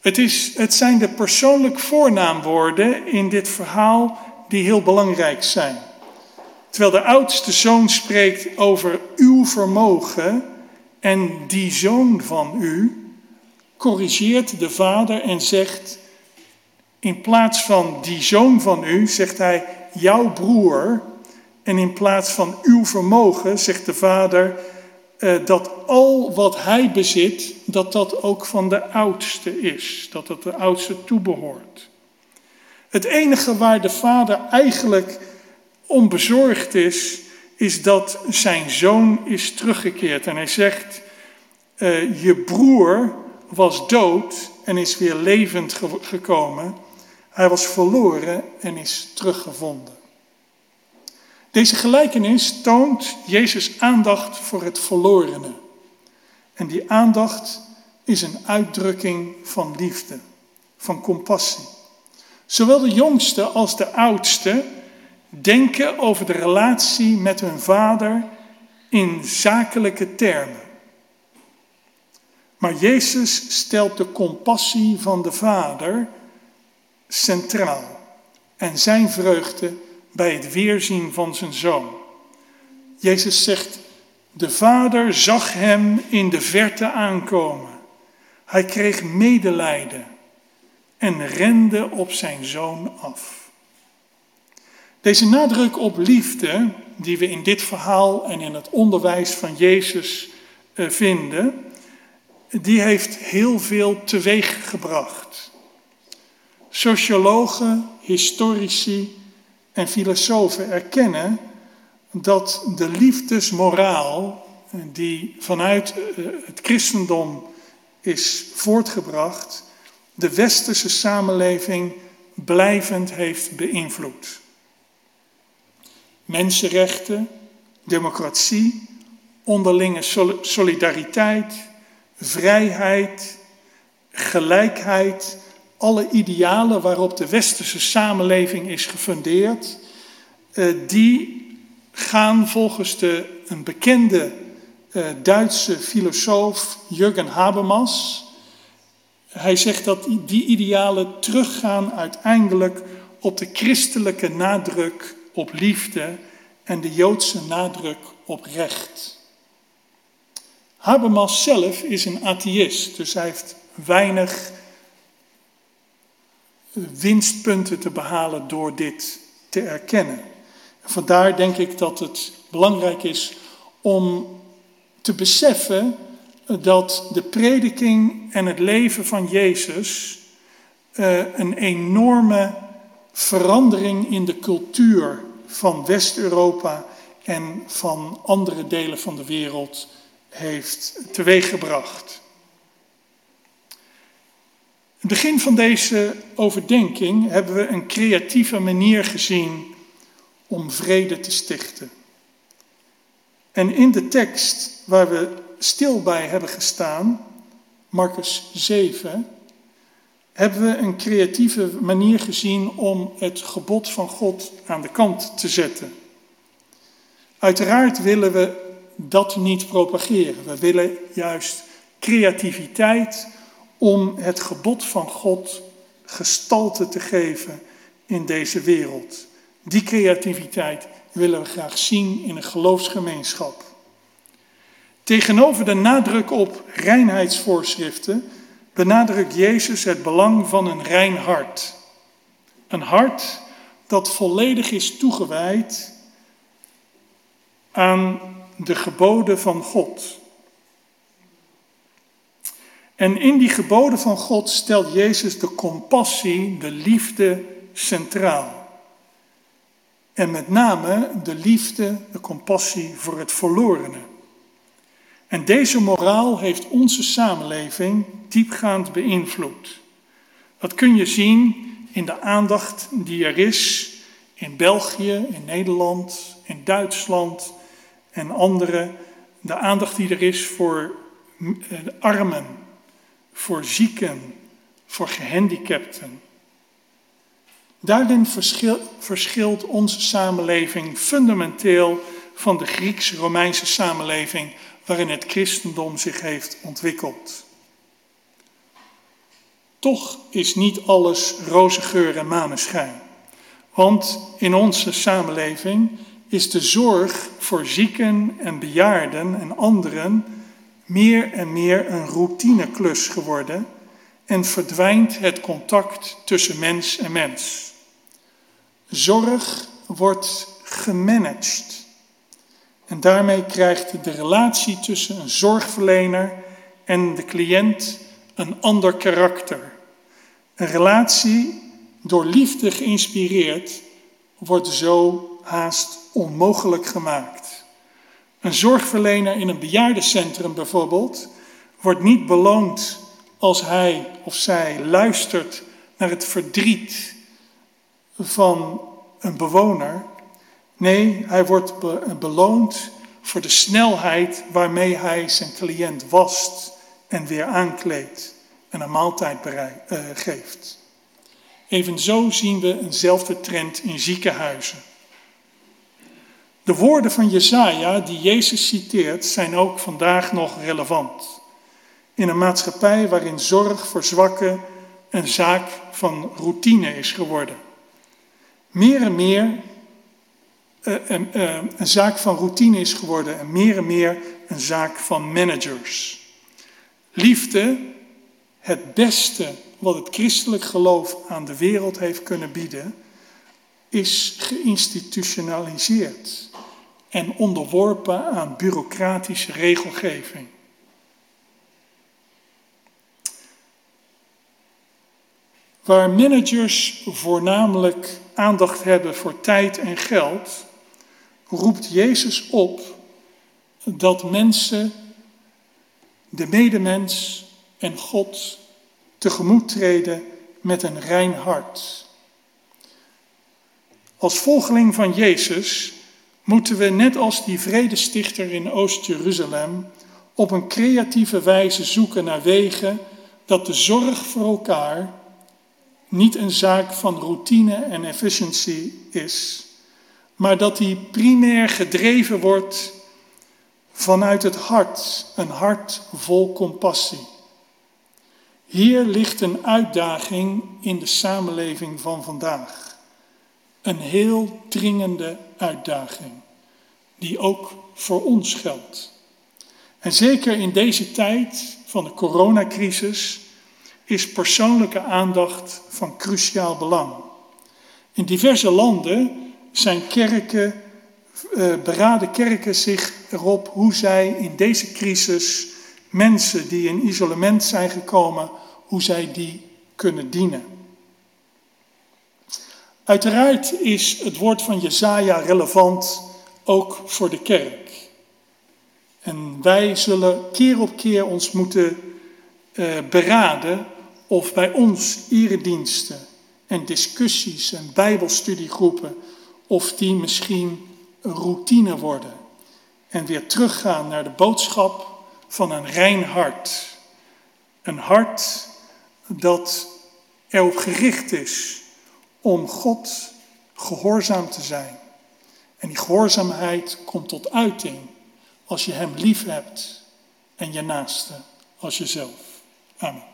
Het, is, het zijn de persoonlijk voornaamwoorden in dit verhaal die heel belangrijk zijn. Terwijl de oudste zoon spreekt over uw vermogen en die zoon van u, corrigeert de vader en zegt, in plaats van die zoon van u, zegt hij jouw broer. En in plaats van uw vermogen, zegt de vader, eh, dat al wat hij bezit, dat dat ook van de oudste is, dat het de oudste toebehoort. Het enige waar de vader eigenlijk onbezorgd is, is dat zijn zoon is teruggekeerd. En hij zegt, uh, je broer was dood en is weer levend gekomen. Hij was verloren en is teruggevonden. Deze gelijkenis toont Jezus aandacht voor het verlorene. En die aandacht is een uitdrukking van liefde, van compassie. Zowel de jongste als de oudste denken over de relatie met hun vader in zakelijke termen. Maar Jezus stelt de compassie van de vader centraal en zijn vreugde bij het weerzien van zijn zoon. Jezus zegt, de vader zag hem in de verte aankomen. Hij kreeg medelijden en rende op zijn zoon af. Deze nadruk op liefde, die we in dit verhaal en in het onderwijs van Jezus eh, vinden, die heeft heel veel teweeg gebracht. Sociologen, historici en filosofen erkennen dat de liefdesmoraal die vanuit eh, het christendom is voortgebracht, de westerse samenleving blijvend heeft beïnvloed. Mensenrechten, democratie, onderlinge solidariteit, vrijheid, gelijkheid, alle idealen waarop de westerse samenleving is gefundeerd, eh, die gaan volgens de, een bekende uh, Duitse filosoof Jürgen Habermas. Hij zegt dat die idealen teruggaan uiteindelijk op de christelijke nadruk op liefde en de Joodse nadruk op recht. Habermas zelf is een atheïst, dus hij heeft weinig winstpunten te behalen door dit te erkennen. Vandaar denk ik dat het belangrijk is om te beseffen dat de prediking en het leven van Jezus uh, een enorme verandering in de cultuur van West-Europa en van andere delen van de wereld heeft teweeggebracht. In het begin van deze overdenking hebben we een creatieve manier gezien om vrede te stichten. En in de tekst waar we stil bij hebben gestaan, Marcus 7, hebben we een creatieve manier gezien om het gebod van God aan de kant te zetten. Uiteraard willen we dat niet propageren. We willen juist creativiteit om het gebod van God gestalte te geven in deze wereld. Die creativiteit willen we graag zien in een geloofsgemeenschap. Tegenover de nadruk op reinheidsvoorschriften benadrukt Jezus het belang van een rein hart. Een hart dat volledig is toegewijd aan de geboden van God. En in die geboden van God stelt Jezus de compassie, de liefde centraal. En met name de liefde, de compassie voor het verlorene. En deze moraal heeft onze samenleving diepgaand beïnvloed. Dat kun je zien in de aandacht die er is in België, in Nederland, in Duitsland en andere. De aandacht die er is voor eh, armen, voor zieken, voor gehandicapten. Daarin verschilt onze samenleving fundamenteel van de Grieks-Romeinse samenleving waarin het christendom zich heeft ontwikkeld. Toch is niet alles roze geur en maneschijn. Want in onze samenleving is de zorg voor zieken en bejaarden en anderen meer en meer een routineklus geworden en verdwijnt het contact tussen mens en mens. Zorg wordt gemanaged. En daarmee krijgt de relatie tussen een zorgverlener en de cliënt een ander karakter. Een relatie door liefde geïnspireerd wordt zo haast onmogelijk gemaakt. Een zorgverlener in een bejaardencentrum bijvoorbeeld wordt niet beloond als hij of zij luistert naar het verdriet van een bewoner. Nee, hij wordt beloond voor de snelheid waarmee hij zijn cliënt wast en weer aankleedt en een maaltijd uh, geeft. Evenzo zien we eenzelfde trend in ziekenhuizen. De woorden van Jesaja die Jezus citeert zijn ook vandaag nog relevant. In een maatschappij waarin zorg voor zwakken een zaak van routine is geworden. Meer en meer uh, uh, een zaak van routine is geworden en meer en meer een zaak van managers. Liefde, het beste wat het christelijk geloof aan de wereld heeft kunnen bieden, is geïnstitutionaliseerd en onderworpen aan bureaucratische regelgeving. Waar managers voornamelijk aandacht hebben voor tijd en geld, roept Jezus op dat mensen de medemens en God tegemoet treden met een rein hart. Als volgeling van Jezus moeten we, net als die vredestichter in Oost-Jeruzalem, op een creatieve wijze zoeken naar wegen dat de zorg voor elkaar niet een zaak van routine en efficiency is, maar dat die primair gedreven wordt vanuit het hart, een hart vol compassie. Hier ligt een uitdaging in de samenleving van vandaag. Een heel dringende uitdaging, die ook voor ons geldt. En zeker in deze tijd van de coronacrisis is persoonlijke aandacht van cruciaal belang. In diverse landen zijn kerken, eh, beraden kerken zich erop hoe zij in deze crisis mensen die in isolement zijn gekomen, hoe zij die kunnen dienen. Uiteraard is het woord van Jezaja relevant ook voor de kerk. En wij zullen keer op keer ons moeten uh, beraden of bij ons erediensten en discussies en bijbelstudiegroepen, of die misschien een routine worden en weer teruggaan naar de boodschap van een rein hart. Een hart dat erop gericht is om God gehoorzaam te zijn. En die gehoorzaamheid komt tot uiting als je Hem lief hebt en je naaste als jezelf. Amen.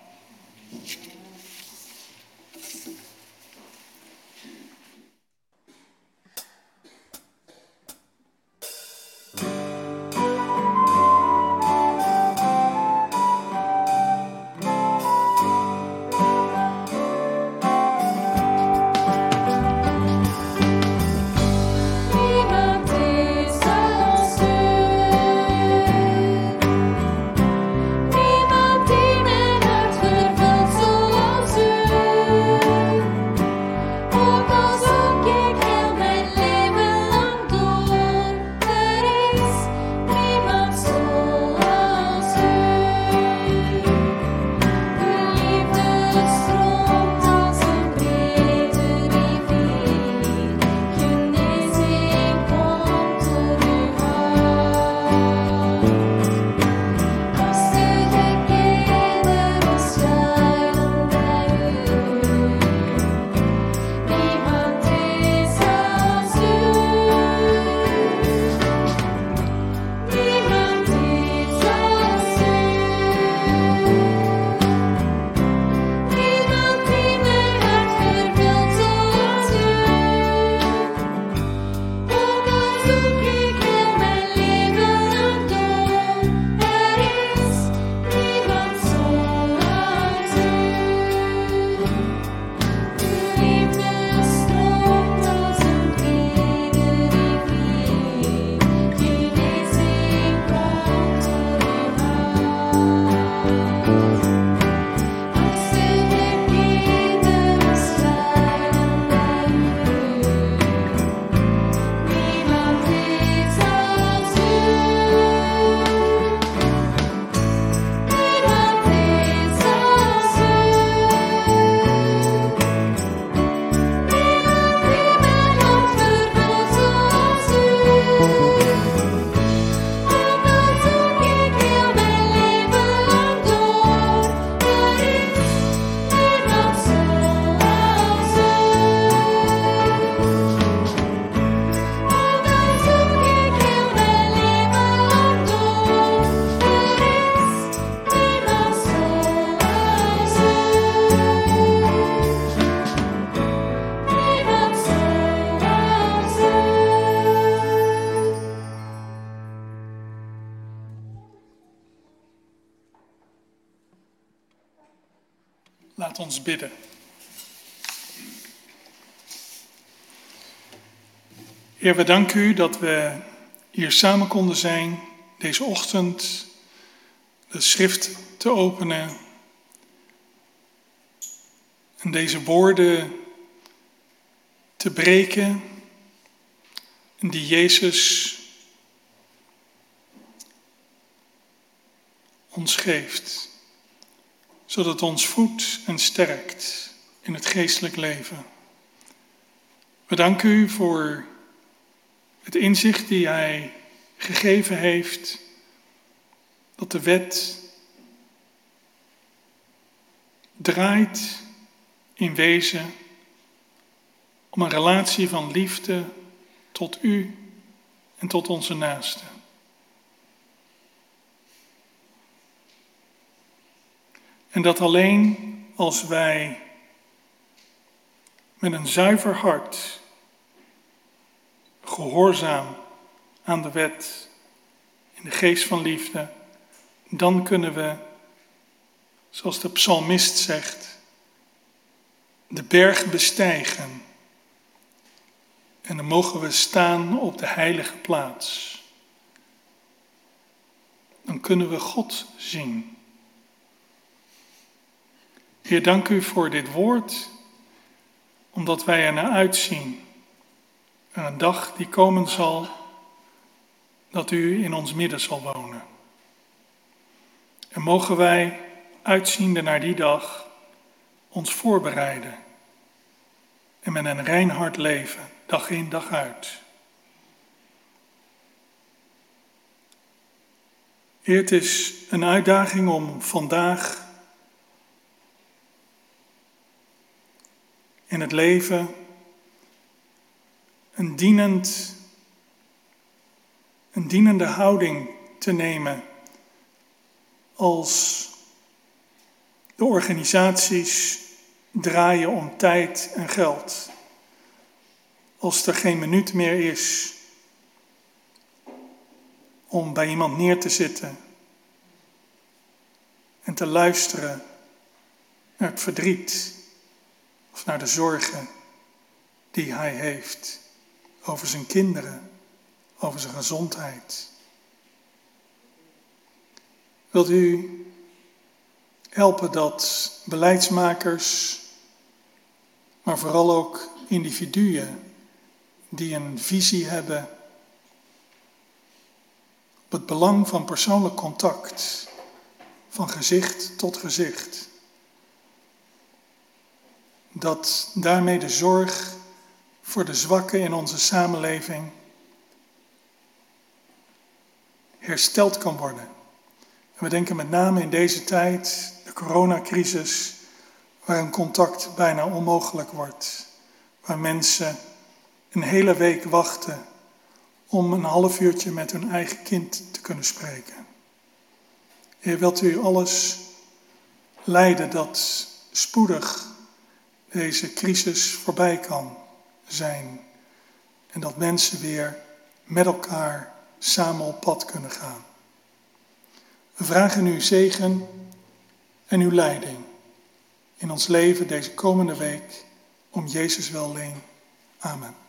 Heer, we danken u dat we hier samen konden zijn deze ochtend, de schrift te openen en deze woorden te breken die Jezus ons geeft zodat ons voedt en sterkt in het geestelijk leven. We danken u voor het inzicht die Hij gegeven heeft, dat de wet draait in wezen om een relatie van liefde tot u en tot onze naasten. En dat alleen als wij met een zuiver hart, gehoorzaam aan de wet, in de geest van liefde, dan kunnen we, zoals de psalmist zegt, de berg bestijgen. En dan mogen we staan op de heilige plaats. Dan kunnen we God zien. Heer, dank u voor dit woord, omdat wij er naar uitzien. Een dag die komen zal, dat u in ons midden zal wonen. En mogen wij, uitziende naar die dag, ons voorbereiden en met een rein hart leven, dag in, dag uit. Heer, het is een uitdaging om vandaag in het leven een, dienend, een dienende houding te nemen als de organisaties draaien om tijd en geld. Als er geen minuut meer is om bij iemand neer te zitten en te luisteren naar het verdriet of naar de zorgen die hij heeft over zijn kinderen, over zijn gezondheid. Wilt u helpen dat beleidsmakers, maar vooral ook individuen die een visie hebben op het belang van persoonlijk contact, van gezicht tot gezicht, dat daarmee de zorg voor de zwakken in onze samenleving hersteld kan worden. En we denken met name in deze tijd, de coronacrisis, waar een contact bijna onmogelijk wordt, waar mensen een hele week wachten om een half uurtje met hun eigen kind te kunnen spreken. Heer, wilt u alles leiden dat spoedig deze crisis voorbij kan zijn. En dat mensen weer met elkaar samen op pad kunnen gaan. We vragen uw zegen en uw leiding in ons leven deze komende week om Jezus wel alleen. Amen.